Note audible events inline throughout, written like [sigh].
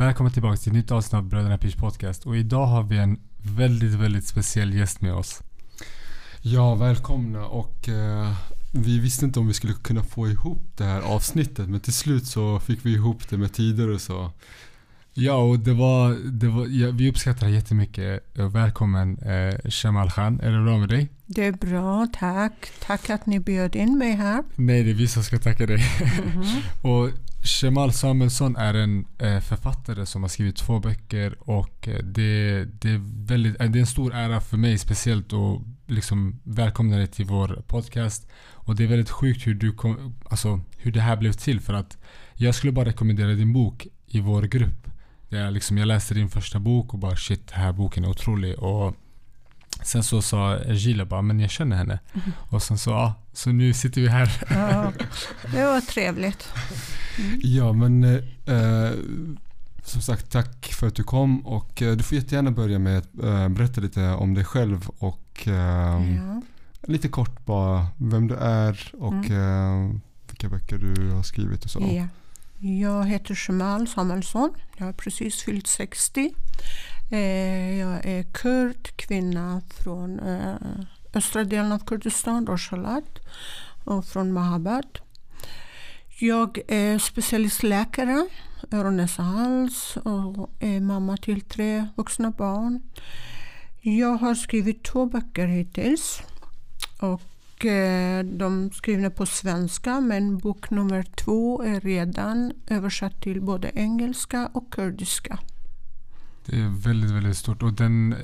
Välkommen tillbaka till ett nytt avsnitt av Bröderna Peach Podcast. Och idag har vi en väldigt, väldigt speciell gäst med oss. Ja, välkomna och eh, vi visste inte om vi skulle kunna få ihop det här avsnittet men till slut så fick vi ihop det med tider och så. Ja, och det var, det var, ja, vi uppskattar det jättemycket. Eh, Välkommen eh, Shamal Khan. Är det bra med dig? Det är bra, tack. Tack att ni bjöd in mig här. Nej, det är vi som ska tacka dig. [laughs] och Shemal Samuelsson är en eh, författare som har skrivit två böcker och eh, det, det, är väldigt, eh, det är en stor ära för mig speciellt att liksom välkomna dig till vår podcast. Och det är väldigt sjukt hur, du kom, alltså, hur det här blev till för att jag skulle bara rekommendera din bok i vår grupp. Jag, liksom, jag läste din första bok och bara shit, den här boken är otrolig. Och sen så sa Gila bara, men jag känner henne. Mm. Och sen så, ja, så nu sitter vi här. Ja, det var [laughs] trevligt. Ja, men eh, som sagt tack för att du kom och eh, du får jättegärna börja med att eh, berätta lite om dig själv och eh, Ja. lite kort bara vem du är och eh, vilka böcker du har skrivit och så. Ja. Jag heter Shemal Samuelsson. Jag har precis fyllt 60. Eh, Jag är kurd, kvinna från eh, östra delen av Kurdistan, Rojhelat och från Mahabad. Jag är specialistläkare, öron, näsa, hals och är mamma till tre vuxna barn. Jag har skrivit två böcker hittills. Och eh, de skrivna på svenska men bok nummer två är redan översatt till både engelska och kurdiska. Det är väldigt, väldigt stort. Och den, eh,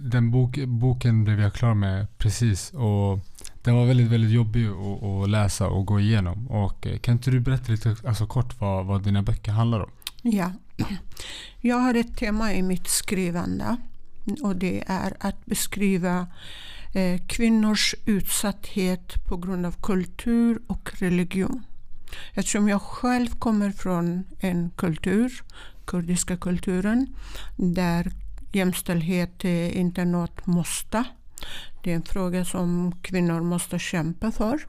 den bok, boken blev jag klar med precis. Och den var väldigt, väldigt jobbig att, att läsa och gå igenom. Och eh, kan inte du berätta lite alltså kort vad, vad dina böcker handlar om? Ja. [clears throat] Jag har ett tema i mitt skrivande och det är att beskriva eh, kvinnors utsatthet på grund av kultur och religion. Eftersom jag själv kommer från en kultur, kurdiska kulturen, där jämställdhet eh, är inte något måste. Det är en fråga som kvinnor måste kämpa för.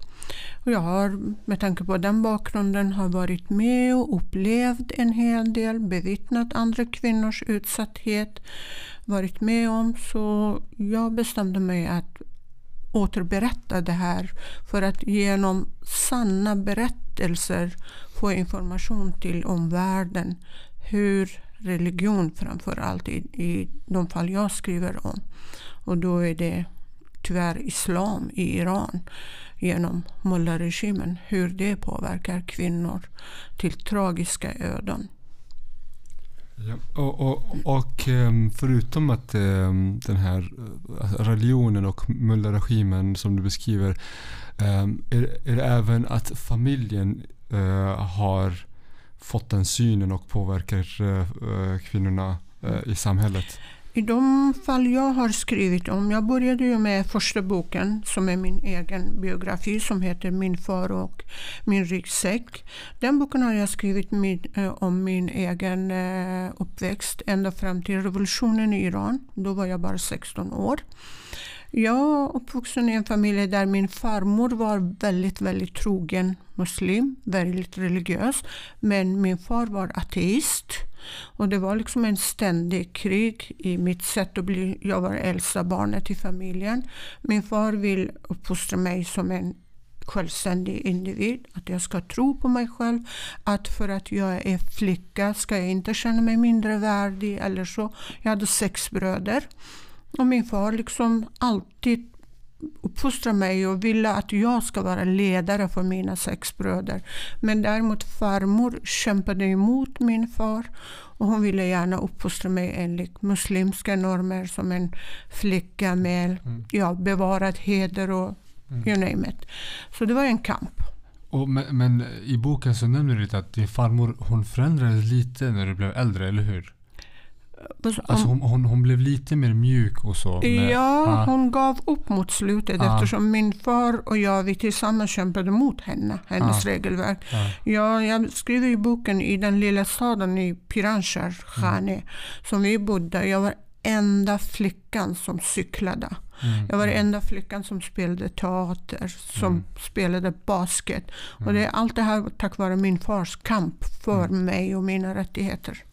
Och jag har med tanke på den bakgrunden har varit med och upplevt en hel del, bevittnat andra kvinnors utsatthet, varit med om. Så jag bestämde mig att återberätta det här för att genom sanna berättelser få information till omvärlden hur religion framför allt i, i de fall jag skriver om. Och då är det tyvärr islam i Iran genom mullaregimen. Hur det påverkar kvinnor till tragiska öden. Ja, och, och, och ehm, förutom att ehm, den här eh, religionen och mullaregimen som du beskriver ehm, är, är det även att familjen eh, har fått den synen och påverkar eh, kvinnorna i samhället? I de fall jag har skrivit om, jag började ju med första boken som är min egen biografi som heter Min far och min ryggsäck. Den boken har jag skrivit min, eh, om min egen eh, uppväxt ända fram till revolutionen i Iran. Då var jag bara 16 år. Jag är uppvuxen i en familj där min farmor var väldigt, väldigt trogen muslim, väldigt religiös. Men min far var ateist. Och det var liksom en ständig krig i mitt sätt att bli. Jag var äldsta barnet i familjen. Min far vill uppfostra mig som en självständig individ. Att jag ska tro på mig själv. Att för att jag är flicka ska jag inte känna mig mindre värdig eller så. Jag hade sex bröder. Och min far liksom alltid uppfostrade mig och ville att jag ska vara ledare för mina sex bröder. Men däremot farmor kämpade emot min far och hon ville gärna uppfostra mig enligt muslimska normer som en flicka med ja, bevarad heder och you name it. Så det var en kamp. Och, men, men i boken så nämner du att din farmor hon förändrades lite när du blev äldre, eller hur? Alltså hon, hon, hon blev lite mer mjuk och så. med- Ja, ah, hon gav upp mot slutet Ah. eftersom min far och jag vi tillsammans kämpade mot henne, hennes Ah. regelverk. Ja, jag skriver i boken i den lilla staden i Piranshar, Khane, som vi bodde. Jag var enda flickan som cyklade. Mm. Jag var den enda flickan som spelade teater, som Mm. spelade basket. Och Mm. det är allt det här tack vare min fars kamp för Mm. mig och mina rättigheter.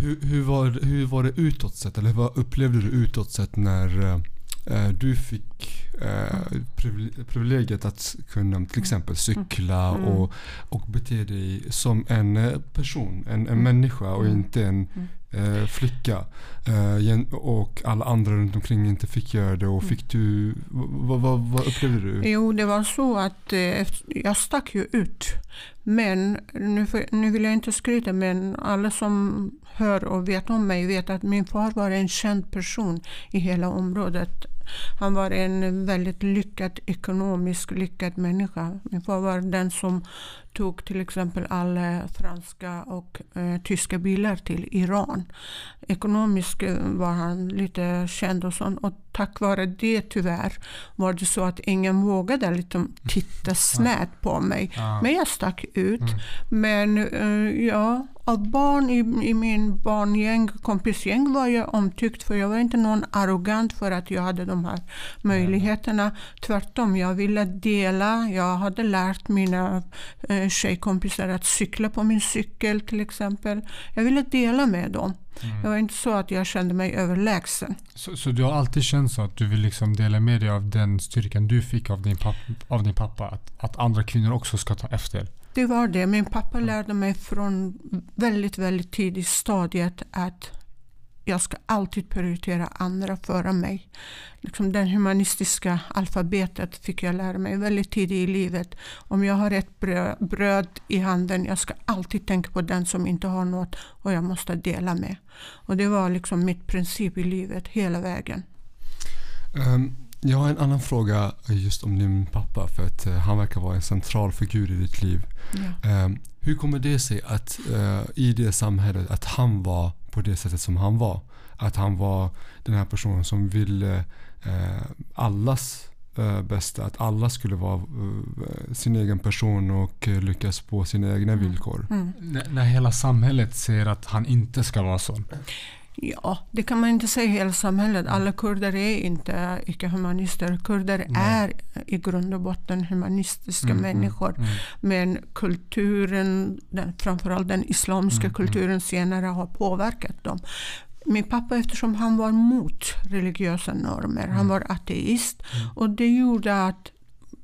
Hur, hur, var, hur var det utåt sett? Eller vad upplevde du utåt sett när eh, eh, du fick eh, privile- privilegiet att kunna till exempel cykla Mm. och, och bete dig som en eh, person, en, en Mm. människa och Mm. inte en eh, flicka. Eh, och alla andra runt omkring inte fick göra det. Och Mm. fick du, vad, vad, vad upplevde du? Jo, det var så att eh, jag stack ju ut. Men, nu, nu vill jag inte skryta, men alla som hör och vet om mig vet att min far var en känd person i hela området. Han var en väldigt lyckad, ekonomiskt lyckad människa. Min far var den som tog till exempel alla franska och eh, tyska bilar till Iran. Ekonomiskt eh, var han lite känd och sånt. Och tack vare det tyvärr var det så att ingen vågade liksom titta snett på mig. Ja. Men jag stack ut. Mm. Men eh, ja, av barn i, i min barngäng, kompisgäng var jag omtyckt för jag var inte någon arrogant för att jag hade de här möjligheterna. Tvärtom, jag ville dela. Jag hade lärt mina eh, tjejkompisar att cykla på min cykel till exempel. Jag ville dela med dem. Mm. Det var inte så att jag kände mig överlägsen. Så, så du har alltid känt så att du vill liksom dela med dig av den styrkan du fick av din, papp, av din pappa? Att, att andra kvinnor också ska ta efter? Det var det. Min pappa lärde mig från väldigt, väldigt tidigt stadiet att jag ska alltid prioritera andra före mig. Liksom den humanistiska alfabetet fick jag lära mig väldigt tidigt i livet. Om jag har ett bröd, i handen, jag ska alltid tänka på den som inte har något och jag måste dela med. Och det var liksom mitt princip i livet hela vägen. Ehm, jag har en annan fråga just om din pappa. För att eh, han verkar vara en central figur i ditt liv. Ja. Ehm, hur kommer det sig att eh, i det samhället att han var på det sättet som han var? Att han var den här personen som ville eh, allas bästa. Att alla skulle vara sin egen person och lyckas på sina egna Mm. villkor. Mm. När, när hela samhället säger att han inte ska vara sån. Ja, det kan man inte säga i hela samhället. Alla kurder är inte icke-humanister. Kurder Nej. är i grund och botten humanistiska Mm, mm, människor. mm. Men kulturen, den, framförallt den islamiska Mm, kulturen senare har påverkat dem. Min pappa, eftersom han var mot religiösa normer, han Mm. var ateist. Mm. Och det gjorde att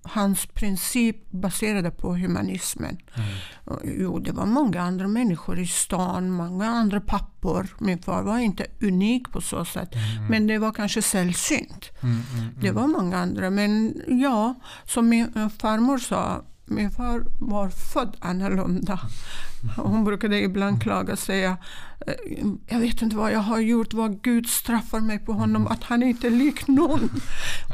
hans princip baserade på humanismen. Mm. Och Jo, det var många andra människor i stan, många andra pappor. Min far var inte unik på så sätt, Mm. men det var kanske sällsynt. Mm, mm, Det var många andra, men ja, som min eh, farmor sa, min far var född annorlunda. Hon brukade ibland klaga och säga, eh, jag vet inte vad jag har gjort, vad Gud straffar mig på honom, att han inte är lik någon.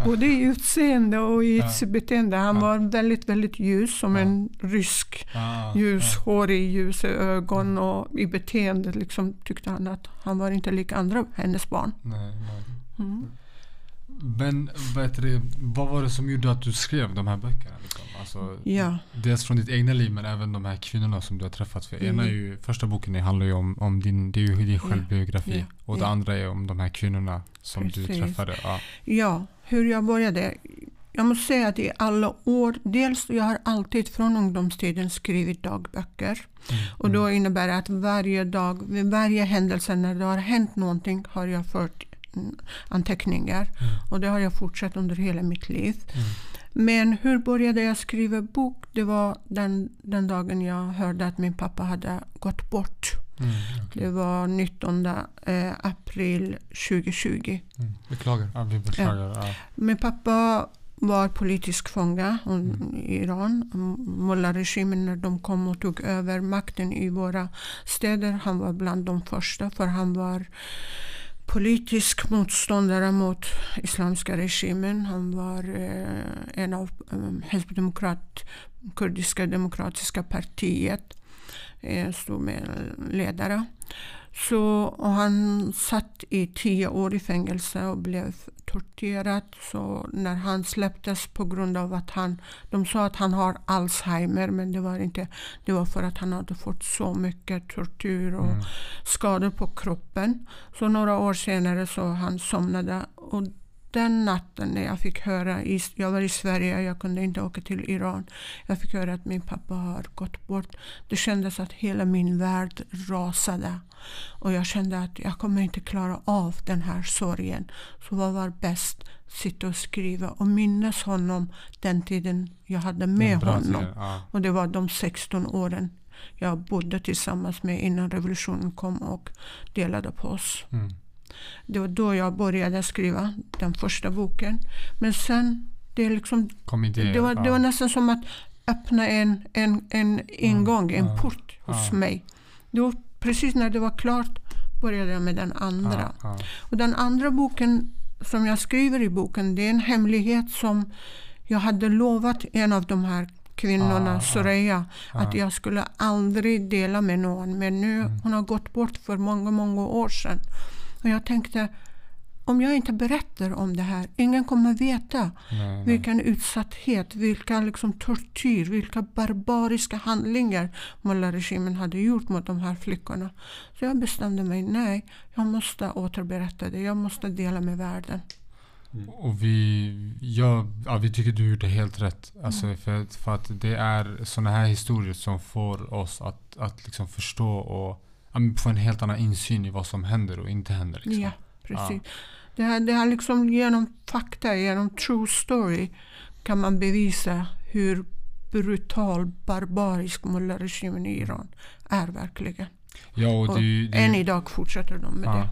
Både i utseende och i sitt beteende. Han var väldigt, väldigt ljus, som en rysk ljushårig, ljusa ögon och i beteendet liksom tyckte han att han var inte lik andra hennes barn. Mm. Men heter det, vad var det som gjorde att du skrev de här böckerna? Liksom? Alltså, Ja. Dels från ditt egna liv men även de här kvinnorna som du har träffat. För ena är Mm. ju, första boken handlar ju om, om din, det är ju din självbiografi. ja, Och det ja. andra är om de här kvinnorna som du Precis. träffade. Ja. Ja, hur jag började. Jag måste säga att i alla år, dels jag har alltid från ungdomstiden skrivit dagböcker. Mm. Och då innebär det att varje dag, vid varje händelse när det har hänt någonting har jag fört mm, anteckningar. Mm. Och det har jag fortsatt under hela mitt liv. Mm. Men hur började jag skriva bok? Det var den, den dagen jag hörde att min pappa hade gått bort. Mm. okej. Det var 19 eh, april 2020. Mm. Beklagar. Ja, vi beklagar. Ja. Min pappa var politisk fånga Mm. i Iran. Mullah-regimen när de kom och tog över makten i våra städer. Han var bland de första för han var politisk motståndare mot islamiska regimen. Han var eh, en av eh, Hizb-demokrat, kurdiska demokratiska partiet. Eh, stod med ledare. Så, och han satt i tio år i fängelse och blev torterad. Så när han släpptes på grund av att han... De sa att han har Alzheimer men det var inte. Det var för att han hade fått så mycket tortyr och Mm. skador på kroppen. Så några år senare så han somnade. Och den natten när jag fick höra, jag var i Sverige, jag kunde inte åka till Iran. Jag fick höra att min pappa har gått bort. Det kändes att hela min värld rasade. Och jag kände att jag kommer inte klara av den här sorgen. Så vad var bäst? Sitta och skriva och minnas honom den tiden jag hade med honom. Ja. Och det var de 16 åren jag bodde tillsammans med innan revolutionen kom och delade på oss. Mm. Det var då jag började skriva den första boken. Men sen, det, liksom, idéer, det, var, det var nästan som att öppna en, en, en ingång, en port hos mig. Då, precis när det var klart började jag med den andra. Och den andra boken som jag skriver i boken, det är en hemlighet som jag hade lovat en av de här kvinnorna, ah, Soraya, ah, att jag skulle aldrig dela med någon. Men nu, mm. hon har gått bort för många, många år sedan. Och jag tänkte, om jag inte berättar om det här, ingen kommer veta nej, vilken nej. utsatthet, vilka liksom tortyr, vilka barbariska handlingar Mullah-regimen hade gjort mot de här flickorna. Så jag bestämde mig, nej, jag måste återberätta det, jag måste dela med världen. Mm. Och vi, ja, ja, vi tycker du gjorde helt rätt. Alltså mm. för, för att det är sådana här historier som får oss att, att liksom förstå och få en helt annan insyn i vad som händer och inte händer. Liksom. Ja, precis. Ja. Det, här, det här liksom genom fakta, genom true story kan man bevisa hur brutal, barbarisk mullah-regimen i Iran är verkligen. Ja, och, och du, du, än idag fortsätter de med ja. det.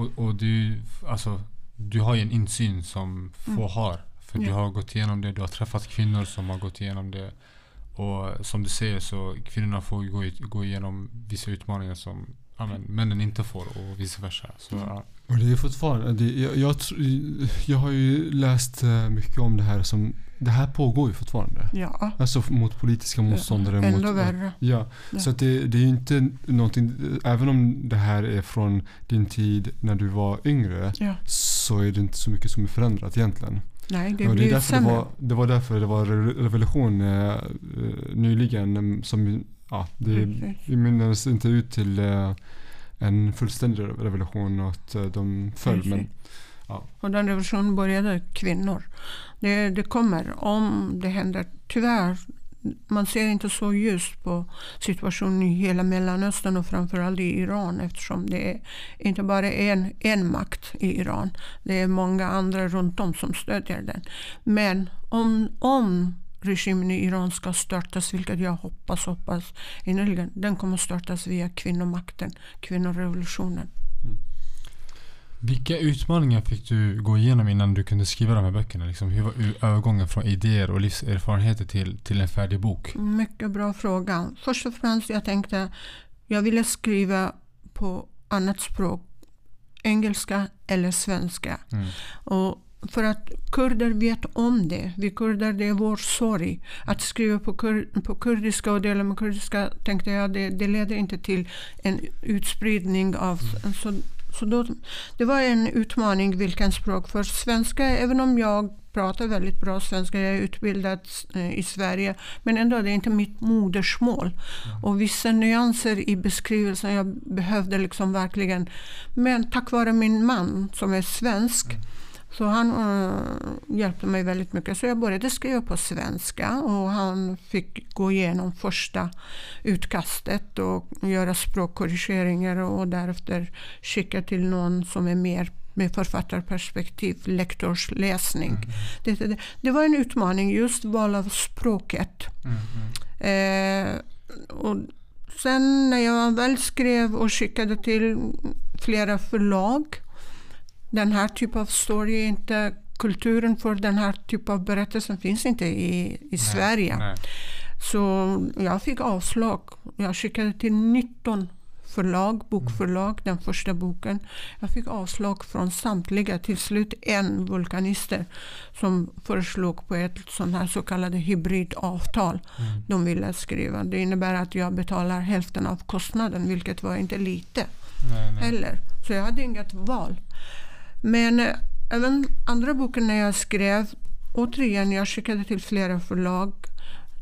Och, och du, alltså, du har ju en insyn som få mm. har. För ja. du har gått igenom det, du har träffat kvinnor som har gått igenom det. Och som du säger så kvinnorna får gå, gå igenom vissa utmaningar som men, männen inte får och vice versa. Så, mm. ja. Och det är fortfarande, det, jag, jag, jag, har ju läst eh, mycket om det här som det här pågår ju fortfarande. Ja. Alltså mot politiska motståndare. Ja, ändå mot, värre. Ja. ja. Så det, det är inte någonting, även om det här är från din tid när du var yngre, ja. så är det inte så mycket som är förändrat egentligen. Nej, det blir det sämre. Det var, det var därför det var revolution eh, nyligen mm, som, ja, det, vi minns inte ut till eh, en fullständig revolution och att eh, de föll. Men, ja. Och den revolutionen började kvinnor. Det, det kommer om det händer. Tyvärr, man ser inte så ljust på situationen i hela Mellanöstern och framförallt i Iran eftersom det är inte bara en, en makt i Iran. Det är många andra runt om som stödjer den. Men om, om regimen i Iran ska störtas, vilket jag hoppas, hoppas innerligen, den kommer störtas via kvinnomakten, kvinnorevolutionen. Mm. Vilka utmaningar fick du gå igenom innan du kunde skriva de här böckerna? Liksom, hur var övergången från idéer och livserfarenheter till, till en färdig bok? Mycket bra fråga. Först och främst jag tänkte jag ville skriva på annat språk. Engelska eller svenska. Mm. Och för att kurder vet om det. Vi kurder, det är vår sorg. Att skriva på, kur, på kurdiska och dela med kurdiska tänkte jag, det, det leder inte till en utspridning av... Mm. Så, så då, det var en utmaning vilken språk. För svenska, även om jag pratar väldigt bra svenska, jag är utbildad eh, i Sverige, men ändå det är inte mitt modersmål. Mm. Och vissa nyanser i beskrivelsen jag behövde liksom verkligen. Men tack vare min man som är svensk mm så han äh, hjälpte mig väldigt mycket. Så jag började skriva på svenska och han fick gå igenom första utkastet och göra språkkorrigeringar och därefter skicka till någon som är mer med författarperspektiv, lektorsläsning. Mm. Det, det, det, var en utmaning, just val av språket. Mm. Eh, och sen när jag väl skrev och skickade till flera förlag den här typen av story inte kulturen för den här typen av berättelser finns inte i, i nej, Sverige. Nej. Så jag fick avslag. Jag skickade till 19 förlag, bokförlag, mm. den första boken. Jag fick avslag från samtliga, till slut en vulkanister som föreslog på ett sånt här så kallade hybridavtal mm. de ville skriva. Det innebär att jag betalar hälften av kostnaden, vilket var inte lite nej, heller. Så jag hade inget val. Men eh, även andra boken när jag skrev, återigen, jag skickade till flera förlag.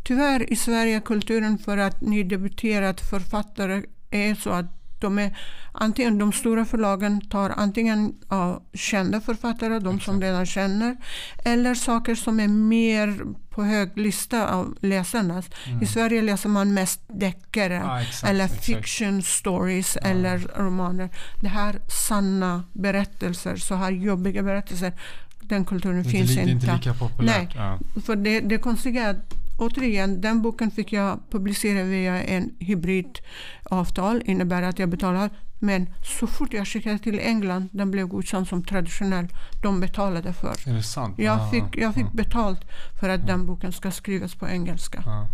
Tyvärr i Sverige kulturen för att nydebuterad författare är så att de, är, antingen, de stora förlagen tar antingen av kända författare, de som redan känner, eller saker som är mer på hög lista av läsarnas. I Sverige läser man mest deckare Ah, exakt, eller exakt. fiction stories eller romaner. Det här sanna berättelser, så här jobbiga berättelser, den kulturen Det finns inte, det är inte lika populärt. Ja. För det, det konstiga är att återigen, den boken fick jag publicera via en hybridavtal. innebär att jag betalar. Men så fort jag skickade till England, den blev godkänd som traditionell. De betalade för. Är det sant? Jag Ah, fick, jag fick ah, betalt för att den boken ska skrivas på engelska. ah,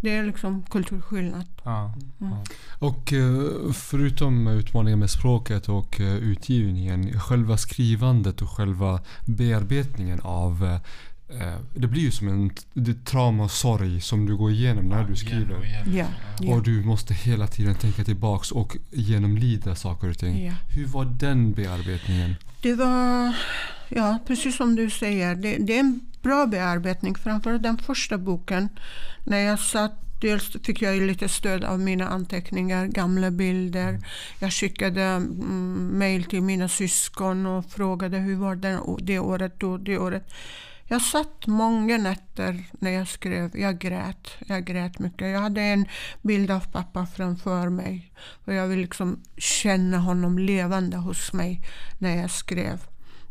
Det är liksom kulturskillnad. ah, Mm. ah. Och eh, förutom utmaningen med språket och eh, utgivningen, själva skrivandet och själva bearbetningen av eh, det blir ju som en det trauma och sorg som du går igenom när du skriver. Igen och igen. Ja, ja. Och du måste hela tiden tänka tillbaks och genomlida saker och ting. Ja. Hur var den bearbetningen? Det var, ja precis som du säger, det, det är en bra bearbetning. Framförallt den första boken. När jag satt, dels fick jag lite stöd av mina anteckningar, gamla bilder. Jag skickade mm, mail till mina syskon och frågade hur var det, det året då, det året. Jag satt många nätter när jag skrev. Jag grät. Jag grät mycket. Jag hade en bild av pappa framför mig. Och jag ville liksom känna honom levande hos mig när jag skrev.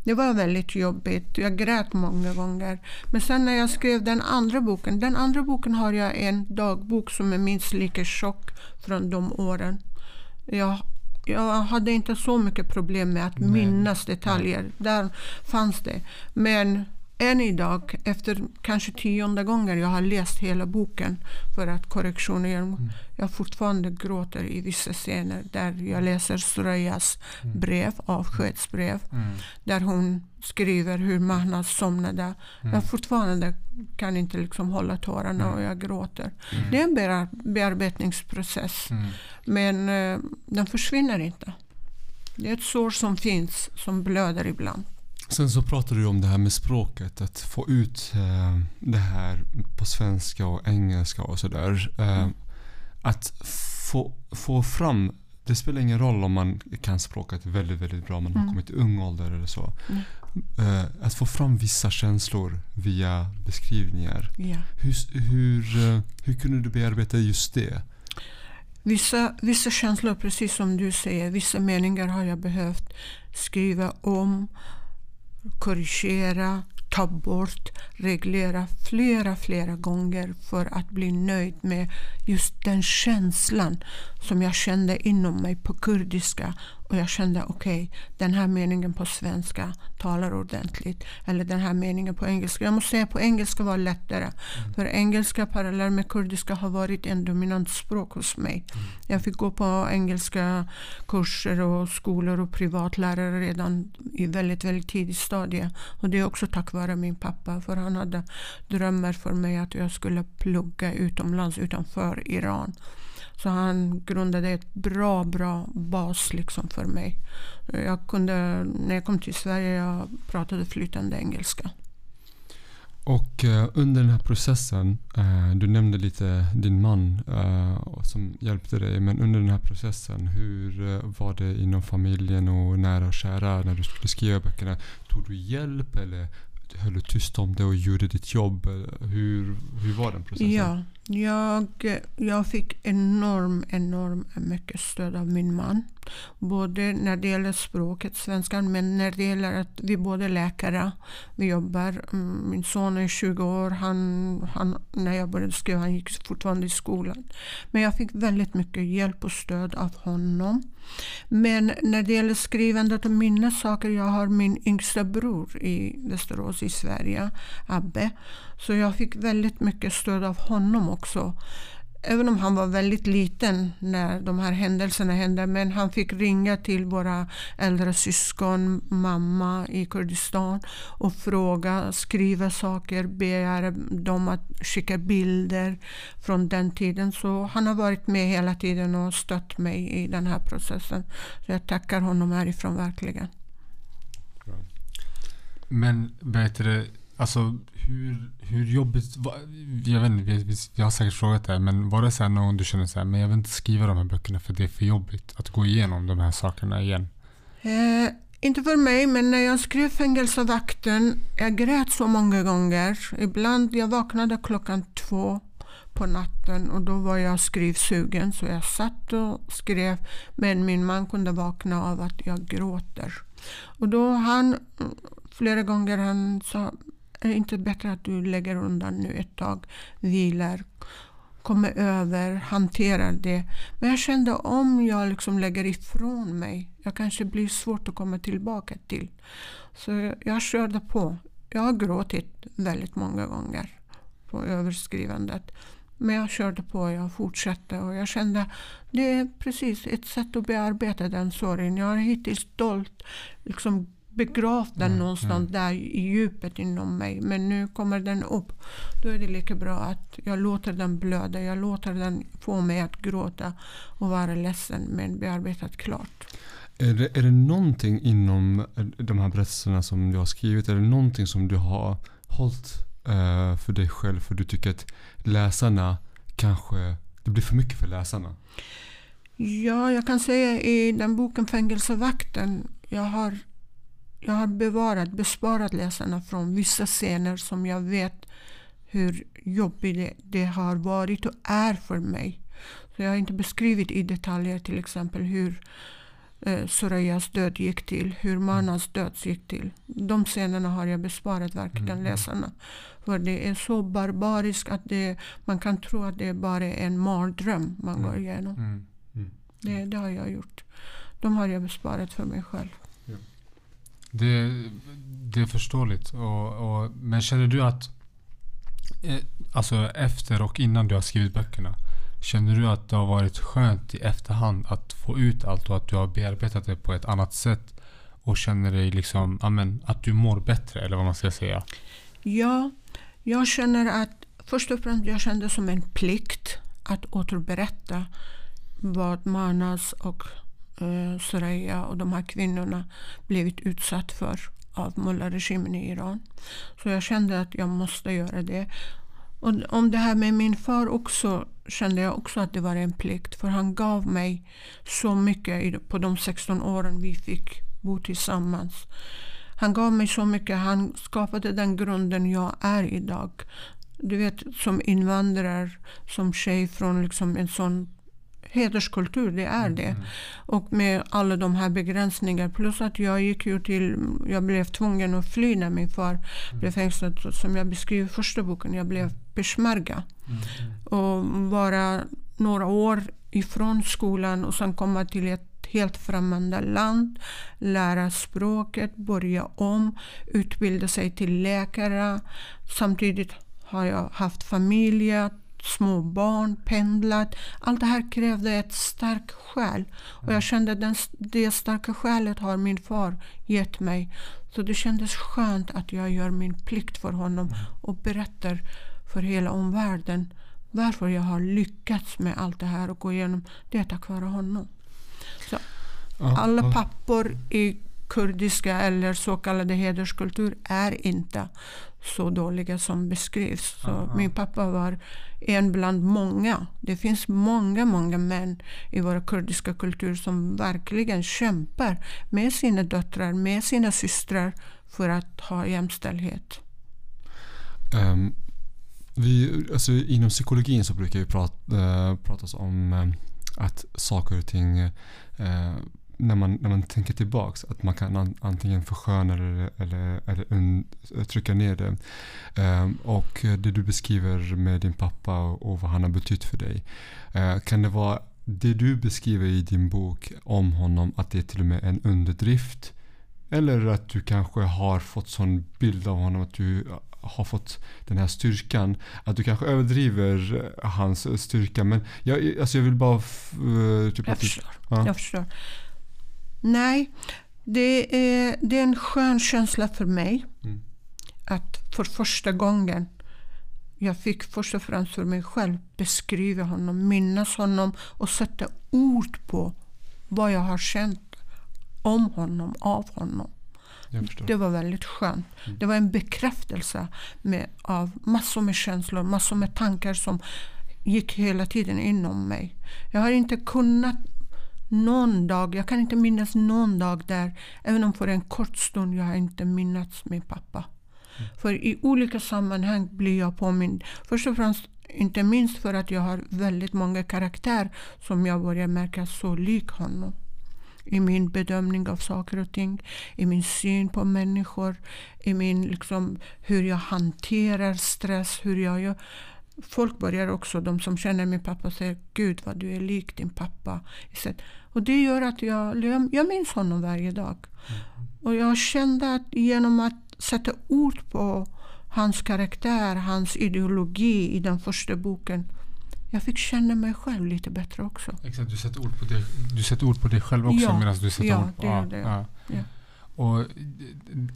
Det var väldigt jobbigt. Jag grät många gånger. Men sen när jag skrev den andra boken. Den andra boken har jag en dagbok som är minst lika tjock från de åren. Jag, jag hade inte så mycket problem med att Nej. minnas detaljer. Där fanns det. Men än idag, efter kanske tionde gången jag har läst hela boken för att korrektioner genom, jag fortfarande gråter i vissa scener där jag läser Sorayas brev, avskedsbrev, Mm. där hon skriver hur Mahnaz somnade. Jag fortfarande kan inte liksom hålla tårarna och jag gråter. Det är en bear- bearbetningsprocess. Mm. Men eh, den försvinner inte. Det är ett sår som finns, som blöder ibland. Sen så pratade du om det här med språket, att få ut eh, det här på svenska och engelska och sådär. Eh, att få, få fram, det spelar ingen roll om man kan språket väldigt, väldigt bra, man har Mm. kommit i ung ålder eller så. Mm. Eh, att få fram vissa känslor via beskrivningar. Ja. Hur, hur, hur kunde du bearbeta just det? Vissa, vissa känslor, precis som du säger, vissa meningar har jag behövt skriva om, korrigera, ta bort, reglera flera, flera gånger för att bli nöjd med just den känslan som jag kände inom mig på kurdiska. Och jag kände okej, den här meningen på svenska talar ordentligt. Eller den här meningen på engelska. Jag måste säga på engelska var lättare. För engelska parallellt med kurdiska har varit en dominant språk hos mig. Jag fick gå på engelska kurser och skolor och privatlärare redan i väldigt, väldigt tidigt stadie. Och det är också tack vare min pappa. För han hade drömmar för mig att jag skulle plugga utomlands utanför Iran. Så han grundade ett bra, bra bas liksom för mig. Jag kunde, när jag kom till Sverige jag pratade flytande engelska. Och eh, under den här processen, eh, du nämnde lite din man eh, som hjälpte dig, men under den här processen, hur var det inom familjen och nära och kära när du skulle skriva böckerna? Tog du hjälp eller höll du tyst om det och gjorde ditt jobb? Hur, hur var den processen? Ja, jag, jag fick enorm, enorm mycket stöd av min man. Både när det gäller språket, svenskan, men när det gäller att vi båda är läkare. Vi jobbar. Mm, min son är 20 år. Han, han, när jag började skriva han gick fortfarande i skolan. Men jag fick väldigt mycket hjälp och stöd av honom. Men när det gäller skrivandet och minnessaker, jag har min yngsta bror i Västerås i Sverige, Abbe. Så jag fick väldigt mycket stöd av honom också. Även om han var väldigt liten när de här händelserna hände. Men han fick ringa till våra äldre syskon, mamma i Kurdistan och fråga, skriva saker, begära dem att skicka bilder från den tiden. Så han har varit med hela tiden och stött mig i den här processen. Så jag tackar honom härifrån verkligen. Men vet du, alltså hur, hur jobbigt... var Jag vet inte, vi, vi, jag har säkert frågat det här, men var det så här någon gång du kände så här, men jag vill inte skriva de här böckerna för det är för jobbigt att gå igenom de här sakerna igen? Eh, inte för mig, men när jag skrev Fängelsevakten, jag grät så många gånger. Ibland jag vaknade klockan två på natten och då var jag skrivsugen så jag satt och skrev men min man kunde vakna av att jag gråter. Och då han flera gånger han sa är det inte bättre att du lägger undan nu ett tag, vilar, kommer över, hanterar det. Men jag kände om jag liksom lägger ifrån mig, jag kanske blir svårt att komma tillbaka till. Så jag, jag körde på. Jag har gråtit väldigt många gånger på överskrivandet. Men jag körde på, jag fortsatte och jag kände det är precis ett sätt att bearbeta den sorgen. Jag har hittills dolt liksom begravt den Mm, någonstans där i djupet inom mig. Men nu kommer den upp. Då är det lika bra att jag låter den blöda. Jag låter den få mig att gråta och vara ledsen men bearbetat klart. Är det, är det någonting inom de här berättelserna som du har skrivit, är det någonting som du har hållit eh, för dig själv för du tycker att läsarna kanske, det blir för mycket för läsarna? Ja, jag kan säga i den boken Fängelsevakten. Jag har, jag har bevarat, besparat läsarna från vissa scener som jag vet hur jobbigt det, det har varit och är för mig. Så jag har inte beskrivit i detaljer till exempel hur eh, Sorayas död gick till, hur Manas död gick till. De scenerna har jag besparat verkligen Mm. läsarna. För det är så barbariskt att det, man kan tro att det är bara en mardröm man Mm. går igenom. Mm. Det, det har jag gjort. De har jag besparat för mig själv. Det, det är förståeligt. Och, och, men känner du att eh, alltså efter och innan du har skrivit böckerna Känner du att det har varit skönt i efterhand att få ut allt och att du har bearbetat det på ett annat sätt och känner dig liksom, amen, att du mår bättre eller vad man ska säga? Ja, jag känner att först och främst jag kände som en plikt att återberätta vad Manas och eh, Soraya och de här kvinnorna blivit utsatt för av mullaregimen i Iran. Så jag kände att jag måste göra det. Och om det här med min far också kände jag också att det var en plikt. För han gav mig så mycket på de 16 åren vi fick bo tillsammans. Han gav mig så mycket. Han skapade den grunden jag är idag. Du vet, som invandrare, som tjej från liksom en sån hederskultur, det är det. Och med alla de här begränsningarna. Plus att jag gick ju till, jag blev tvungen att fly när min far blev fängslad. Som jag beskriver i första boken, jag blev peshmerga. Och vara några år ifrån skolan och sen komma till ett helt främmande land, lära språket, börja om, utbilda sig till läkare. Samtidigt har jag haft familj, små barn, pendlat. Allt det här krävde ett starkt skäl. Och jag kände att den, det starka skälet har min far gett mig. Så det kändes skönt att jag gör min plikt för honom och berättar för hela omvärlden varför jag har lyckats med allt det här och gå igenom det tack vare honom. Ja, Alla pappor i kurdiska eller så kallade hederskultur är inte så dåliga som beskrivs. Så Aha. min pappa var en bland många. Det finns många, många män i våra kurdiska kultur som verkligen kämpar med sina döttrar, med sina systrar för att ha jämställdhet. Ehm, vi, alltså, inom psykologin så brukar vi prata, eh, pratas om eh, att saker och ting eh, när, man, när man tänker tillbaks att man kan an, antingen försköna det eller, eller un, trycka ner det. Ehm, och det du beskriver med din pappa och, och vad han har betytt för dig. Eh, kan det vara det du beskriver i din bok om honom att det är till och med en underdrift? Eller att du kanske har fått sån bild av honom att du har fått den här styrkan. Att du kanske överdriver hans styrka. Men jag, alltså jag vill bara... eh, Typ Jag förstår. ja. Jag förstår. Nej, det är, det är en skön känsla för mig Mm. att för första gången jag fick först och främst för mig själv beskriva honom, minnas honom och sätta ord på vad jag har känt om honom, av honom. Det var väldigt skönt. Mm. Det var en bekräftelse med, av massor med känslor, massor med tankar som gick hela tiden inom mig. Jag har inte kunnat någon dag, jag kan inte minnas någon dag där, även om för en kort stund, jag har inte minnats min pappa. Mm. För i olika sammanhang blir jag påmind. Först och främst inte minst för att jag har väldigt många karaktärer som jag börjar märka så lik honom. I min bedömning av saker och ting, i min syn på människor, i min liksom, hur jag hanterar stress, hur jag gör. Folk börjar också, de som känner min pappa, säger Gud vad du är lik din pappa. Och det gör att jag, jag minns honom varje dag. Och jag kände att genom att sätta ord på hans karaktär, hans ideologi i den första boken. Jag fick känna mig själv lite bättre också. Exakt, du sätter ord på det, du sätter ord på dig själv också Ja, medan du sätter ja, ord på... det är det. ja. Ja. Och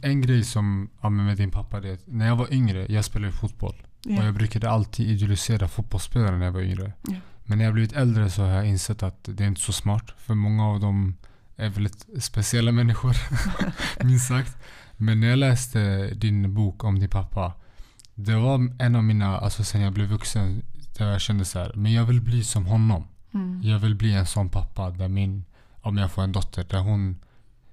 en grej som ja, med din pappa, det när jag var yngre, jag spelade fotboll. Och Ja. jag brukade alltid idealisera fotbollsspelare när jag var yngre. Men när jag blivit äldre så har jag insett att det är inte så smart. För många av dem är väldigt speciella människor, [laughs] minst sagt. Men när jag läste din bok om din pappa. Det var en av mina, alltså sen jag blev vuxen, där jag kände så här, men jag vill bli som honom. Mm. Jag vill bli en sån pappa där min, om jag får en dotter, där hon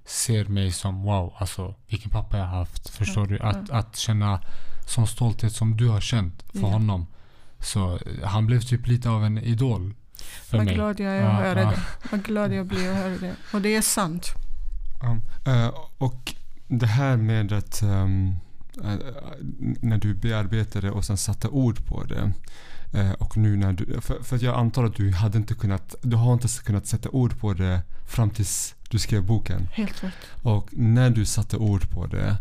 ser mig som wow, alltså vilken pappa jag har haft. Förstår Ja, du? Att, att känna sån stolthet som du har känt för Ja. honom. Så eh, han blev typ lite av en idol för Vad mig. glad jag är att höra ja. det. Vad glad jag blir att höra det. Och det är sant. Ja, eh, och det här med att ehm, eh, när du bearbetade och sen satte ord på det. eh, och nu när du, för, för att jag antar att du hade inte kunnat, du har inte kunnat sätta ord på det fram tills du skrev boken. Helt rätt. Och när du satte ord på det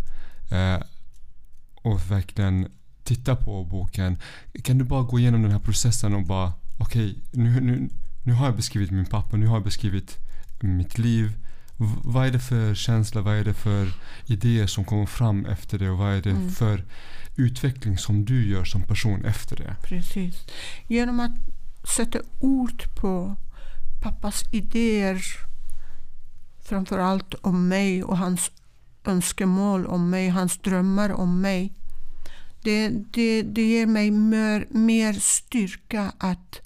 och verkligen titta på boken. Kan du bara gå igenom den här processen och bara okej, nu, nu, nu har jag beskrivit min pappa, nu har jag beskrivit mitt liv. V- vad är det för känsla, vad är det för idéer som kommer fram efter det och vad är det Mm. för utveckling som du gör som person efter det? Precis. Genom att sätta ord på pappas idéer framförallt om mig och hans önskemål om mig, hans drömmar om mig. Det, det, det ger mig mer, mer styrka att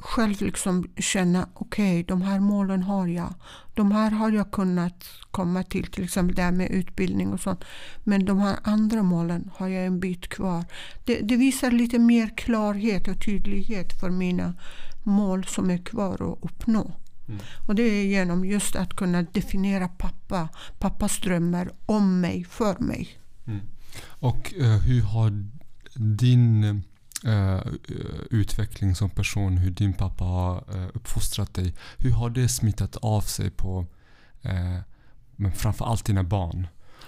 själv liksom känna okej, de här målen har jag. De här har jag kunnat komma till, till exempel det här med utbildning och sånt. Men de här andra målen har jag en bit kvar. Det, det visar lite mer klarhet och tydlighet för mina mål som är kvar att uppnå. Mm. Och det är genom just att kunna definiera pappa, pappas drömmar om mig, för mig. Och eh, hur har din eh, utveckling som person, hur din pappa har eh, uppfostrat dig, hur har det smittat av sig på eh, men framförallt dina barn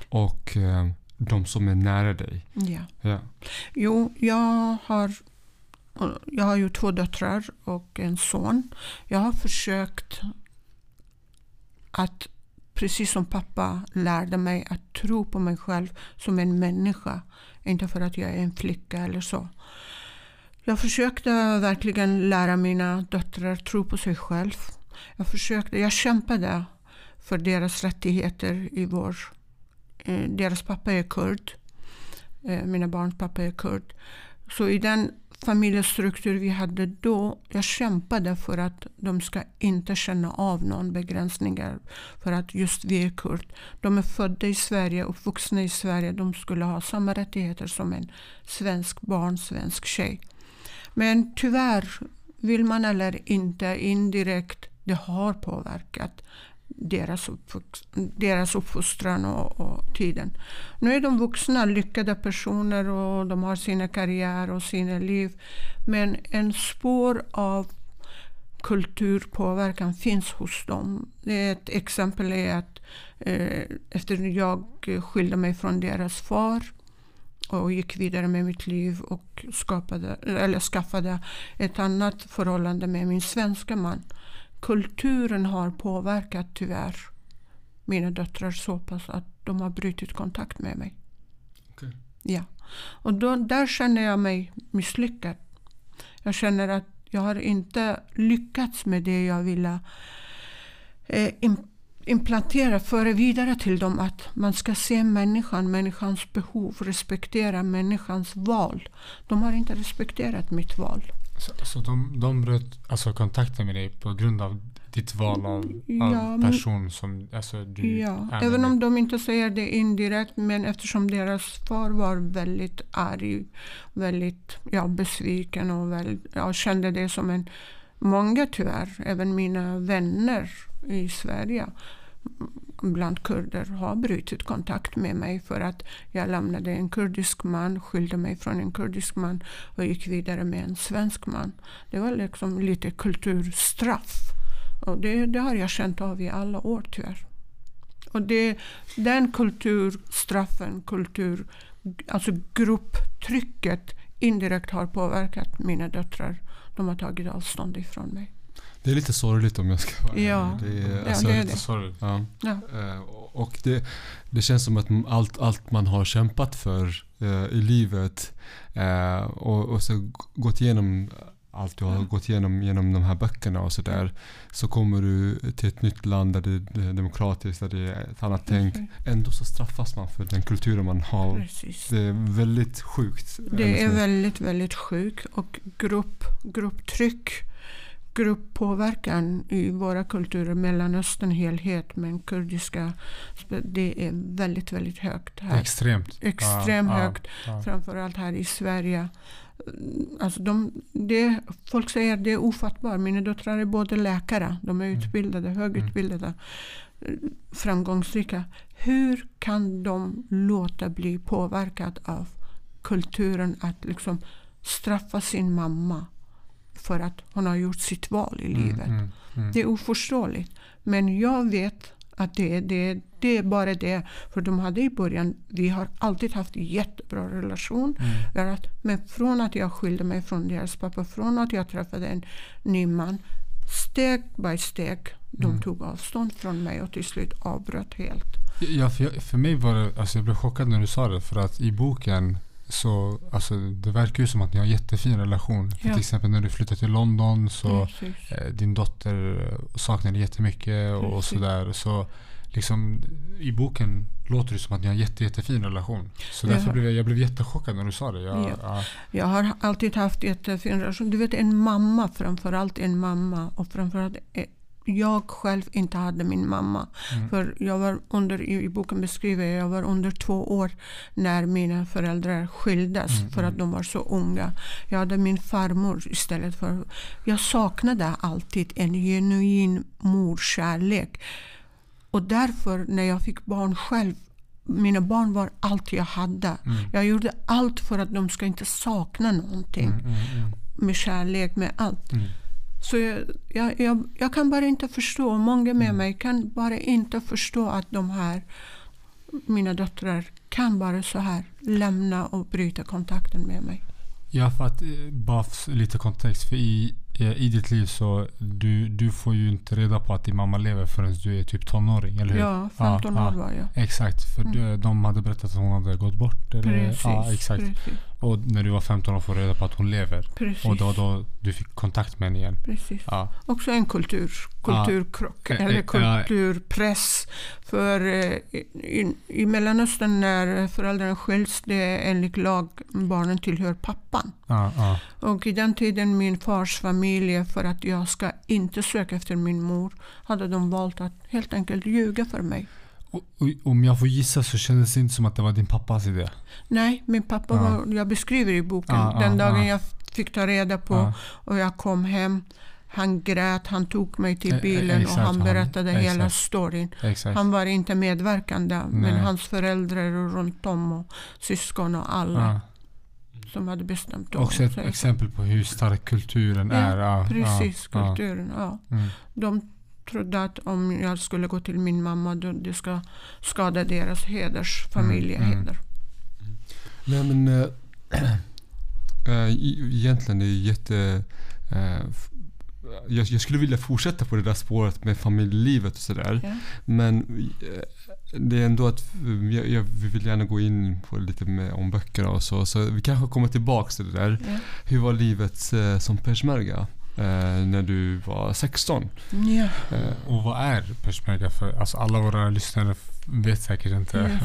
och eh, de som är nära dig? Ja. Ja. Jo, jag har, jag har ju två döttrar och en son. Jag har försökt att, precis som pappa lärde mig, att tro på mig själv som en människa. Inte för att jag är en flicka eller så. Jag försökte verkligen lära mina döttrar tro på sig själv. Jag, försökte, jag kämpade för deras rättigheter i vår... Eh, deras pappa är kurd. Eh, mina barns pappa är kurd. Så i den familjestruktur vi hade då, jag kämpade för att de ska inte känna av någon begränsningar. För att just vi är kurd. De är födda i Sverige och vuxna i Sverige. De skulle ha samma rättigheter som en svensk barn, svensk tjej. Men tyvärr, vill man eller inte, indirekt, det har påverkat deras, deras uppfostran och, och tiden. Nu är de vuxna, lyckade personer och de har sina karriärer och sina liv. Men en spår av kulturpåverkan finns hos dem. Ett exempel är att eh, efter jag skilde mig från deras far och gick vidare med mitt liv och skapade, eller skaffade ett annat förhållande med min svenska man. Kulturen har påverkat tyvärr mina döttrar så pass att de har brutit kontakt med mig. Okej. Ja. Och då, där känner jag mig misslyckad. Jag känner att jag har inte lyckats med det jag ville. Eh, im- implantera, föra vidare till dem att man ska se människan, människans behov, respektera människans val. De har inte respekterat mitt val. Så, så de, de bröt alltså kontakten med dig på grund av ditt val av, av Ja, men- person som alltså, du Ja, även med? om de inte säger det indirekt men eftersom deras far var väldigt arg, väldigt ja, besviken och väl, ja, kände det som en... Många tyvärr, även mina vänner i Sverige bland kurder har brutit kontakt med mig för att jag lämnade en kurdisk man, skilde mig från en kurdisk man och gick vidare med en svensk man. Det var liksom lite kulturstraff. Och det, det har jag känt av i alla år tyvärr. Och det, den kulturstraffen, kultur, alltså grupptrycket indirekt har påverkat mina döttrar. De har tagit avstånd ifrån mig. Det är lite sorgligt om jag ska vara Ja. ärlig. det är, Ja, alltså, det är Lite sorgligt. Ja. Ja. Eh, Och det, det känns som att allt, allt man har kämpat för eh, i livet eh, och, och så gått igenom allt du har Ja. gått igenom genom de här böckerna och sådär. Så kommer du till ett nytt land där det är demokratiskt, där det är ett annat tänk. Ändå så straffas man för den kulturen man har. Precis. Det är väldigt sjukt. Det är väldigt, väldigt sjukt. Och grupp, grupptryck, grupppåverkan i våra kulturer, Mellanöstern helhet, men kurdiska, det är väldigt, väldigt högt här. Extremt. Extremt Ja, högt. ja. Framförallt här i Sverige. Alltså de, det, folk säger att det är ofattbart. Mina döttrar är både läkare, de är Mm. utbildade, högutbildade, eh, framgångsrika. Hur kan de låta bli påverkad av kulturen att liksom straffa sin mamma för att hon har gjort sitt val i livet? Mm, mm, mm. Det är oförståeligt. Men jag vet att det, det, det är bara det. För de hade i början, vi har alltid haft jättebra relation. Mm. Men från att jag skilde mig från deras pappa, från att jag träffade en ny man, steg by steg, de Mm. tog avstånd från mig och till slut avbröt helt. Ja, för, jag, för mig var det, alltså jag blev chockad när du sa det. För att i boken så, alltså det verkar ju som att ni har en jättefin relation. För Ja. till exempel när du flyttade till London så eh, din dotter saknar dig jättemycket och, och sådär. Så liksom i boken låter det som att ni har en jätte, jättefin relation. Så därför blev jag, jag blev jättechockad när du sa det. Jag, Ja. ja. Jag har alltid haft jättefin relation. Du vet en mamma, framförallt en mamma. Och framförallt eh, jag själv inte hade min mamma. Mm. För jag var under, i i boken beskriver jag, jag var under två år när mina föräldrar skildes Mm, för att de var så unga. Jag hade min farmor istället för... Jag saknade alltid en genuin morkärlek. Och därför när jag fick barn själv, mina barn var allt jag hade. Mm. Jag gjorde allt för att de ska inte sakna någonting. Mm, mm, mm. Med kärlek, med allt. Så jag, jag, jag, kan bara inte förstå, många med Mm. mig kan bara inte förstå att de här, mina döttrar, kan bara så här lämna och bryta kontakten med mig. Ja, för att eh, bara lite kontext. För i, eh, i ditt liv så du, du får ju inte reda på att din mamma lever förrän du är typ tonåring, eller hur? Ja, 15 Ja, år var jag. Exakt, för Mm. de, de hade berättat att hon hade gått bort. Eller? Precis. Ja, exakt. Precis, Och när du var 15 år får du reda på att hon lever. precis, Och då, då du fick kontakt med henne igen. precis. Ja. Också en kultur, kulturkrock Ja. Eh, eller eh, ja. kulturpress. För eh, i, i Mellanöstern när föräldrarna skiljs, det är enligt lag barnen tillhör pappan. Ja, ja. Och i den tiden min fars familj, för att jag ska inte söka efter min mor, hade de valt att helt enkelt ljuga för mig. Och, och, om jag får gissa så kändes det inte som att det var din pappas idé. Nej, min pappa Ja. var, jag beskriver i boken, Ja, den dagen ja. jag fick ta reda på och jag kom hem, han grät, han tog mig till Eh, eh, bilen exakt, och han han- berättade hela exakt. storyn. Exakt. Han var inte medverkande, men Nej. hans föräldrar och runt om och syskon och alla ja. som hade bestämt om Också ett exempel på hur stark kulturen Ja, är. Ja, Precis, kulturen. Ja. Ja. Mm. De trodde att om jag skulle gå till min mamma, då det ska skada deras heders, familjeheder. Nej men [clears throat] äh, egentligen är det jätte... Äh, jag, jag skulle vilja fortsätta på det där spåret med familjelivet och sådär. Ja. Men det är ändå att jag, jag vill gärna gå in på lite mer om böckerna och så. Så vi kanske kommer tillbaks till det där. Ja. Hur var livet som peshmerga? Eh, när du var 16. Ja. Eh, Och vad är peshmerga för? Alltså alla våra lyssnare vet säkert inte.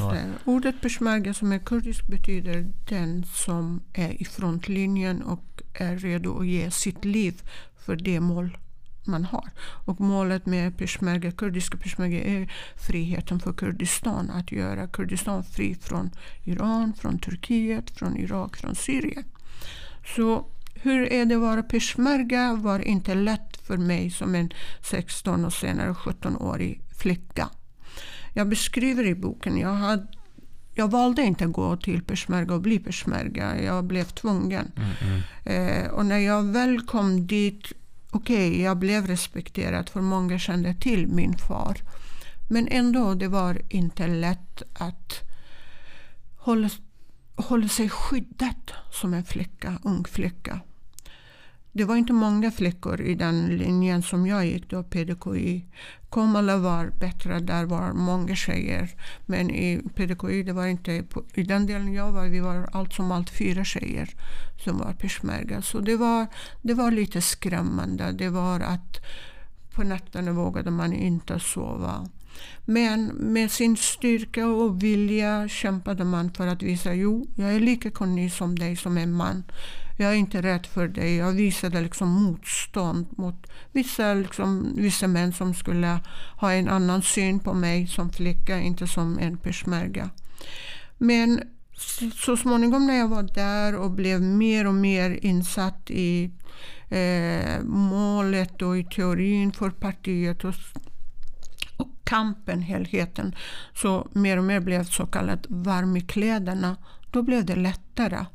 Ordet peshmerga som är kurdisk betyder den som är i frontlinjen och är redo att ge sitt liv för det mål man har. Och målet med peshmerga, kurdiska peshmerga är friheten för Kurdistan. Att göra Kurdistan fri från Iran, från Turkiet, från Irak, från Syrien. Så hur är det att vara peshmerga var inte lätt för mig som en 16 och senare 17-årig flicka. Jag beskriver i boken, jag, hade, jag valde inte att gå till peshmerga och bli peshmerga. Jag blev tvungen. Mm, mm. Eh, och när jag väl kom dit, okej, jag blev respekterad för många kände till min far. Men ändå, det var inte lätt att hålla, hålla sig skyddad som en flicka, ung flicka. Det var inte många flickor i den linjen som jag gick då, PDKI. Komala var bättre, där var många tjejer. Men i PDKI, det var inte, i den delen jag var, vi var allt som allt fyra tjejer som var peshmerga. Så det var, det var lite skrämmande. Det var att på nätterna vågade man inte sova. Men med sin styrka och vilja kämpade man för att visa jo, jag är lika kunnig som dig som en man. Jag är inte rädd för dig. Jag visade liksom motstånd mot vissa, liksom, vissa män som skulle ha en annan syn på mig som flicka, inte som en peshmerga. Men så- så småningom när jag var där och blev mer och mer insatt i eh, målet och i teorin för partiet och, och kampen, helheten, så mer och mer blev så kallat varm i kläderna. Då blev det lättare.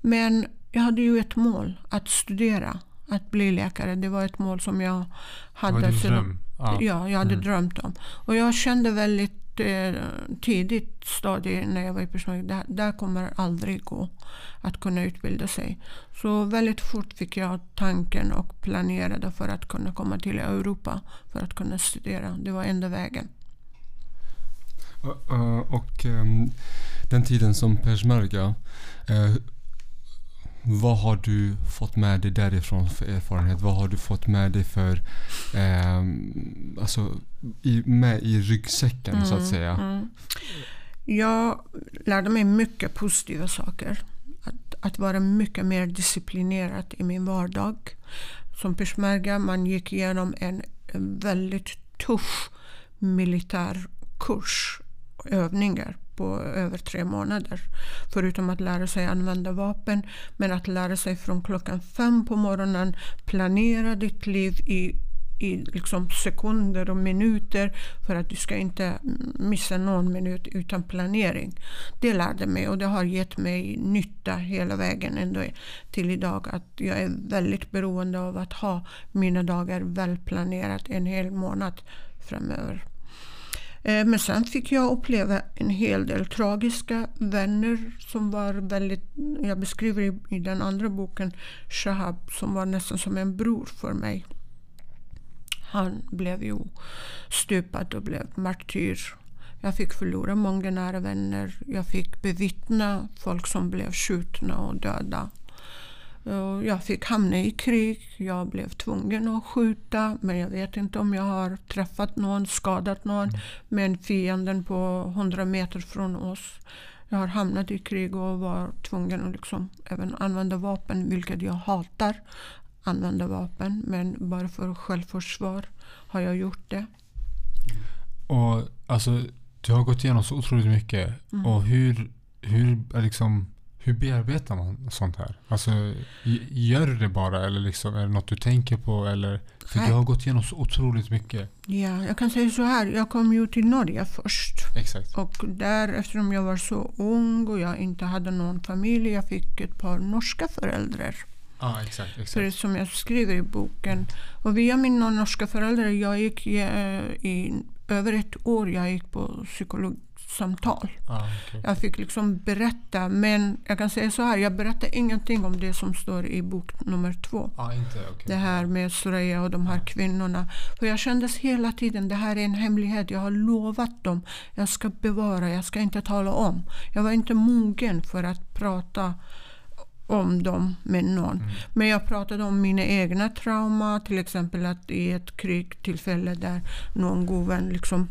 Men jag hade ju ett mål, att studera, att bli läkare. Det var ett mål som jag Det hade. var din sedan-. Ja. Ja, jag hade Mm. drömt om. Och jag kände väldigt eh, tidigt stadie när jag var i personal, där, där kommer aldrig gå att kunna utbilda sig. Så väldigt fort fick jag tanken och planerade för att kunna komma till Europa för att kunna studera. Det var enda vägen. och och, och ehm, den tiden som peshmerga. Eh, vad har du fått med dig därifrån för erfarenhet? Vad har du fått med dig för... ehm, alltså i, med i ryggsäcken så att säga? Mm. Jag lärde mig mycket positiva saker. Att, att vara mycket mer disciplinerad i min vardag. Som peshmerga man gick igenom en en väldigt tuff militär kurs och övningar på över tre månader. Förutom att lära sig använda vapen. Men att lära sig från klockan fem på morgonen planera ditt liv i i liksom sekunder och minuter för att du ska inte missa någon minut utan planering. Det lärde mig och det har gett mig nytta hela vägen ändå till idag. Att jag är väldigt beroende av att ha mina dagar välplanerat en hel månad framöver. Eh, men sen fick jag uppleva en hel del tragiska vänner som var väldigt, jag beskriver i, i den andra boken, Shahab, som var nästan som en bror för mig. Han blev ju stupad och blev martyr. Jag fick förlora många nära vänner. Jag fick bevittna folk som blev skjutna och döda. Jag fick hamna i krig. Jag blev tvungen att skjuta. Men jag vet inte om jag har träffat någon, skadat någon. Men fienden på 100 meter från oss. Jag har hamnat i krig och var tvungen att liksom även använda vapen, vilket jag hatar. Använda vapen, men bara för självförsvar har jag gjort det. Och alltså, du har gått igenom så otroligt mycket. Mm. Och hur, hur, liksom, hur bearbetar man sånt här? Alltså, gör du det bara eller liksom, är det något du tänker på? Eller, för du har gått igenom så otroligt mycket. Ja, jag kan säga så här. Jag kom ju till Norge först. Exakt. Och där, eftersom jag var så ung och jag inte hade någon familj, jag fick ett par norska föräldrar. Ja, exakt. För exakt. som jag skriver i boken. Och via mina norska föräldrar, jag gick eh, i över ett år jag gick på psykologsamtal. Ja, okej. Jag fick liksom berätta, men jag kan säga så här, jag berättar ingenting om det som står i bok nummer två. Ja, inte okej. Det här med Soraya och de här kvinnorna. För jag kändes hela tiden, det här är en hemlighet. Jag har lovat dem. Jag ska bevara, jag ska inte tala om. Jag var inte mogen för att prata om dem med någon. Mm. Men jag pratade om mina egna trauma. Till exempel att i ett krigtillfälle där någon god vän liksom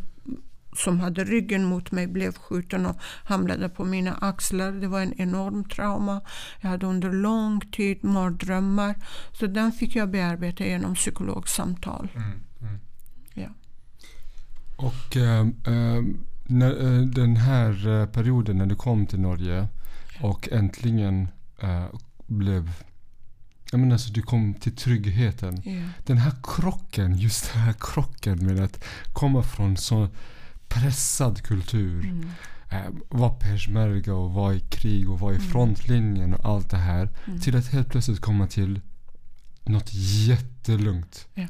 som hade ryggen mot mig blev skjuten och hamnade på mina axlar. Det var en enorm trauma. Jag hade under lång tid mardrömmar. Så den fick jag bearbeta genom psykologsamtal. Mm, mm. Ja. Och äh, äh, när, äh, den här perioden när du kom till Norge och äntligen blev jag menar alltså, du kom till tryggheten. Yeah. Den här krocken, just den här krocken med att komma från så pressad kultur. Mm. Eh, vara peshmerga och vara i krig och vara i mm. frontlinjen och allt det här. Mm. Till att helt plötsligt komma till något jättelugnt. Ja.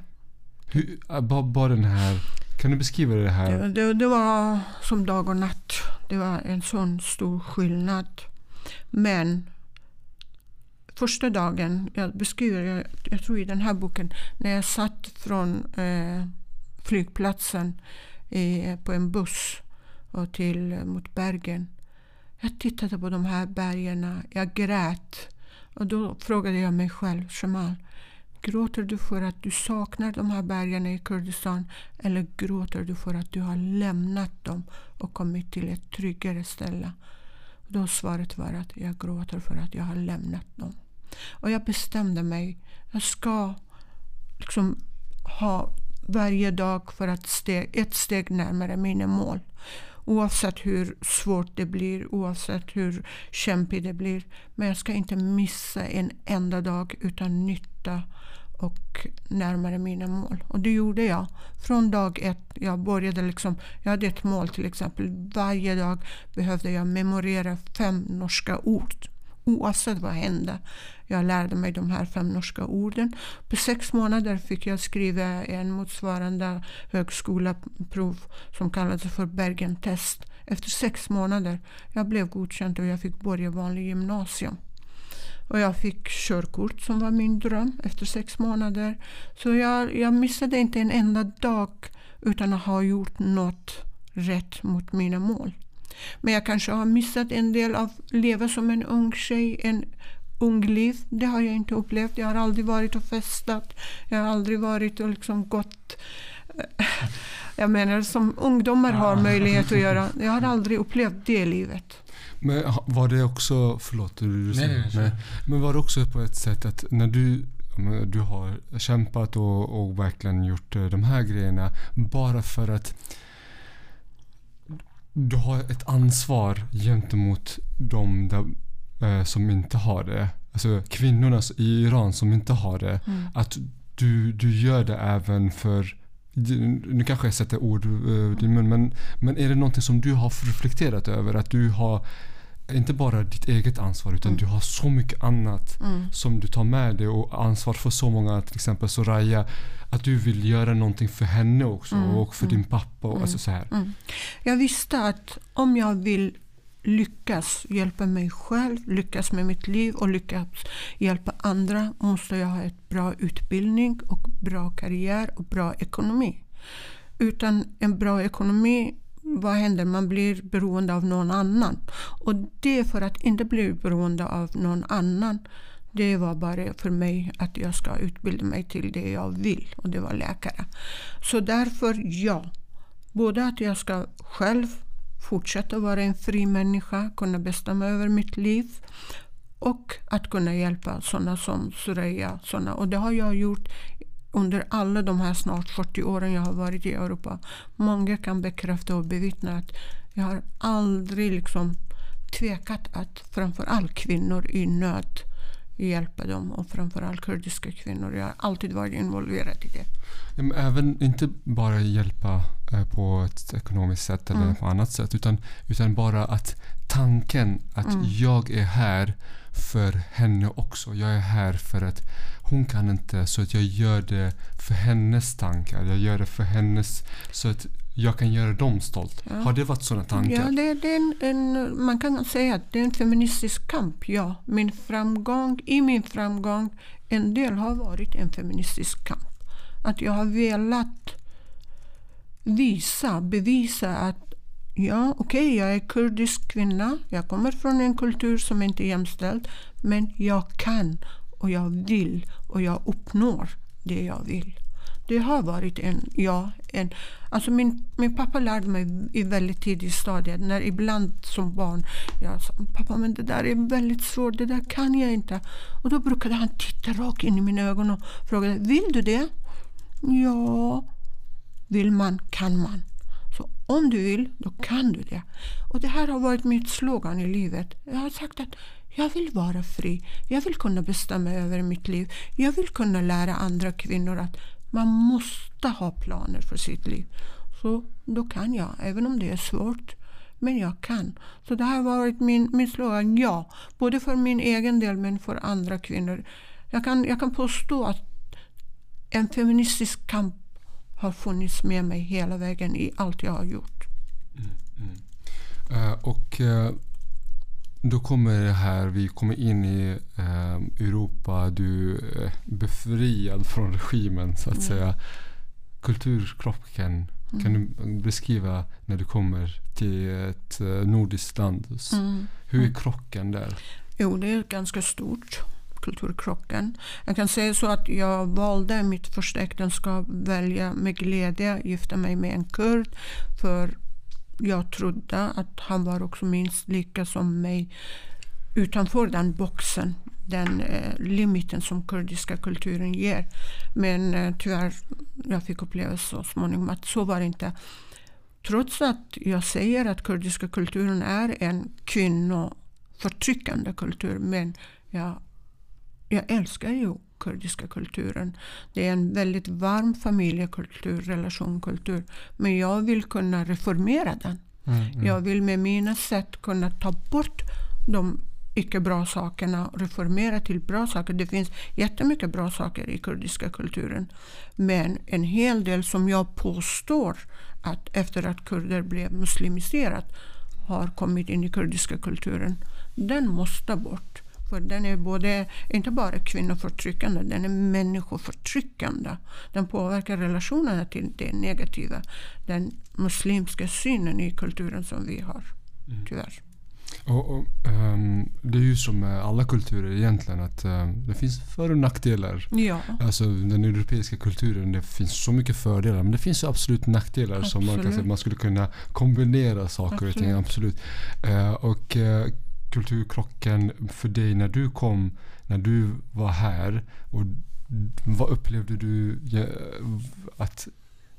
Hur, eh, bara, bara den här... Kan du beskriva det här? Det, det, det, var som dag och natt. Det var en sån stor skillnad. Men första dagen, jag beskriver, jag, jag tror i den här boken, när jag satt från eh, flygplatsen i, på en buss och till, mot Bergen. Jag tittade på de här bergen, jag grät. Och då frågade jag mig själv, Jamal, gråter du för att du saknar de här bergen i Kurdistan eller gråter du för att du har lämnat dem och kommit till ett tryggare ställe? Och då svaret var att jag gråter för att jag har lämnat dem. Och jag bestämde mig, jag ska liksom ha varje dag för att steg, ett steg närmare mina mål. Oavsett hur svårt det blir, oavsett hur kämpigt det blir. Men jag ska inte missa en enda dag utan nytta och närmare mina mål. Och det gjorde jag. Från dag ett. Jag började liksom, jag hade ett mål till exempel. Varje dag behövde jag memorera fem norska ord oavsett vad hände. Jag lärde mig de här fem norska orden. På sex månader fick jag skriva en motsvarande högskoleprov som kallades för Bergen test. Efter sex månader jag blev godkänd och jag fick börja vanlig gymnasium. Och jag fick körkort som var min dröm efter sex månader. Så jag, jag missade inte en enda dag utan att ha gjort något rätt mot mina mål. Men jag kanske har missat en del av att leva som en ung tjej, en ung liv. Det har jag inte upplevt. Jag har aldrig varit och festat. Jag har aldrig varit och liksom gått eh, jag menar som ungdomar har möjlighet att göra. Jag har aldrig upplevt det livet. Men var det också, förlåt du nej, nej, nej. Men var det också på ett sätt att när du du har kämpat och, och verkligen gjort eh, de här grejerna bara för att du har ett ansvar gentemot de där, eh, som inte har det. Alltså kvinnorna i Iran som inte har det. Mm. Att du, du gör det även för nu kanske jag sätter ord i uh, din mun, men, men är det någonting som du har reflekterat över? Att du har inte bara ditt eget ansvar utan mm. du har så mycket annat mm. som du tar med dig och ansvar för så många, till exempel Soraya. Att du vill göra någonting för henne också mm. och för din mm. pappa. Och mm. alltså så här. Mm. Jag visste att om jag vill lyckas hjälpa mig själv, lyckas med mitt liv och lyckas hjälpa andra måste jag ha ett bra utbildning och bra karriär och bra ekonomi. Utan en bra ekonomi vad händer? Man blir beroende av någon annan. Och det för att inte bli beroende av någon annan det var bara för mig att jag ska utbilda mig till det jag vill och det var läkare. Så därför ja, både att jag ska själv fortsätta vara en fri människa, kunna bestämma över mitt liv och att kunna hjälpa sådana som Soraya. Såna. Och det har jag gjort under alla de här snart 40 åren jag har varit i Europa. Många kan bekräfta och bevittna att jag har aldrig liksom tvekat att framförallt kvinnor i nöd hjälpa dem och framförallt kurdiska kvinnor. Jag har alltid varit involverad i det. Även inte bara hjälpa eh, på ett ekonomiskt sätt eller mm. på annat sätt utan, utan bara att tanken att mm. jag är här för henne också. Jag är här för att hon kan inte så att jag gör det för hennes tankar. Jag gör det för hennes så att jag kan göra dem stolt. Ja. Har det varit sådana tankar? Ja, det, det är en, en, man kan säga att det är en feministisk kamp. Ja. Min framgång, I min framgång, en del har varit en feministisk kamp. Att jag har velat visa, bevisa att ja okej, okay, jag är kurdisk kvinna. Jag kommer från en kultur som inte är jämställd. Men jag kan och jag vill och jag uppnår det jag vill. Det har varit en, ja, en, alltså min, min pappa lärde mig i väldigt tidig stadie, när ibland som barn, jag sa pappa men det där är väldigt svårt, det där kan jag inte. Och då brukade han titta rakt in i mina ögon och fråga, vill du det? Ja, vill man kan man. Så om du vill, då kan du det. Och det här har varit mitt slogan i livet. Jag har sagt att jag vill vara fri. Jag vill kunna bestämma över mitt liv. Jag vill kunna lära andra kvinnor att man måste ha planer för sitt liv. Så då kan jag, även om det är svårt. Men jag kan. Så det här har varit min, min slogan, ja. Både för min egen del men för andra kvinnor. Jag kan, jag kan påstå att en feministisk kamp har funnits med mig hela vägen i allt jag har gjort. Mm, mm. Uh, och uh, då kommer det här, vi kommer in i uh, Europa, du är befriad från regimen så att mm. säga. Kulturkrocken, kan du mm. beskriva när du kommer till ett nordiskt land? Mm. Hur är mm. krocken där? Jo, det är ganska stort kulturkrocken. Jag kan säga så att jag valde mitt första äktenskap välja med glädje gifta mig med en kurd. För jag trodde att han var också minst lika som mig utanför den boxen, den eh, limiten som kurdiska kulturen ger. Men eh, tyvärr, jag fick uppleva så småningom att så var det inte. Trots att jag säger att kurdiska kulturen är en kvinnoförtryckande kultur, men jag jag älskar ju kurdiska kulturen. Det är en väldigt varm familjekultur, relationkultur. Men jag vill kunna reformera den. Mm, mm. Jag vill med mina sätt kunna ta bort de icke bra sakerna och reformera till bra saker. Det finns jättemycket bra saker i kurdiska kulturen. Men en hel del som jag påstår att efter att kurder blev muslimiserat har kommit in i kurdiska kulturen. Den måste bort. För den är både, inte bara kvinnoförtryckande, den är människoförtryckande. Den påverkar relationerna till det negativa. Den muslimska synen i kulturen som vi har, mm. tyvärr. Och, och um, det är ju som med alla kulturer egentligen att um, det finns för och nackdelar. Ja. Alltså den europeiska kulturen, det finns så mycket fördelar men det finns absolut nackdelar absolut. som man kan säga, man skulle kunna kombinera saker absolut. och ting. Absolut. Uh, och uh, kulturkrocken för dig när du kom, när du var här? Och vad upplevde du att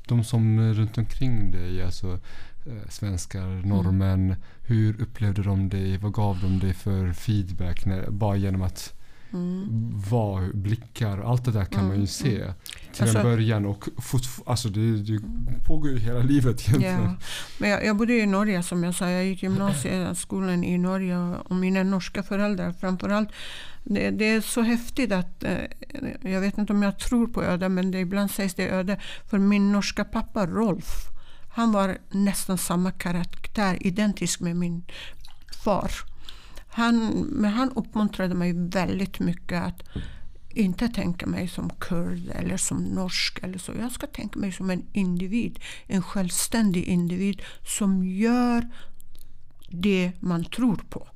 de som runt omkring dig, alltså eh, svenskar, mm. norrmän, hur upplevde de dig? Vad gav de dig för feedback? När, bara genom att Mm. Var, blickar, allt det där kan mm. man ju mm, se mm. till alltså, en början. Och alltså det, det pågår ju hela livet egentligen. Ja. Men jag, jag bodde i Norge som jag sa. Jag gick gymnasieskolan i Norge och mina norska föräldrar framförallt. Det, det är så häftigt att, eh, jag vet inte om jag tror på öde, men det, ibland sägs det öde. För min norska pappa Rolf, han var nästan samma karaktär, identisk med min far. Han, men han uppmuntrade mig väldigt mycket att inte tänka mig som kurd eller som norsk. Eller så. Jag ska tänka mig som en individ. En självständig individ som gör det man tror på.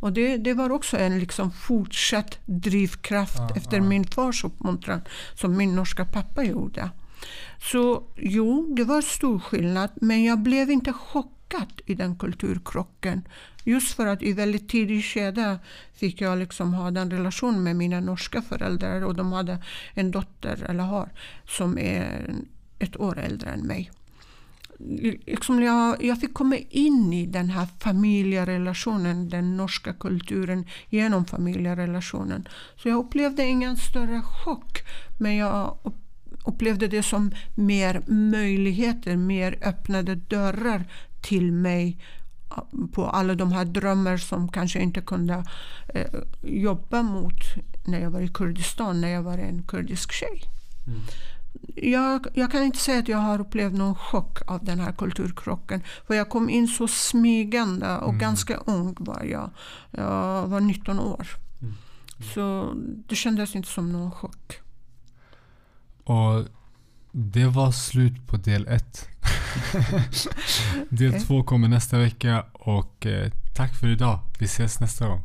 Och det, det var också en liksom fortsatt drivkraft ja, efter ja. min fars uppmuntran som min norska pappa gjorde. Så jo, det var stor skillnad men jag blev inte chockad i den kulturkrocken. Just för att i väldigt tidig skede fick jag liksom ha den relationen med mina norska föräldrar och de hade en dotter, eller har, som är ett år äldre än mig. Liksom jag, jag fick komma in i den här familjerelationen, den norska kulturen genom familjerelationen. Så jag upplevde ingen större chock, men jag upplevde det som mer möjligheter, mer öppnade dörrar till mig på alla de här drömmar som kanske inte kunde eh, jobba mot när jag var i Kurdistan, när jag var en kurdisk tjej. Mm. Jag, jag, kan inte säga att jag har upplevt någon chock av den här kulturkrocken. För jag kom in så smygande och mm. ganska ung var jag. Jag var 19 år. Mm. Så det kändes inte som någon chock. Och det var slut på del ett. [laughs] Del två kommer nästa vecka och eh, tack för idag. Vi ses nästa gång.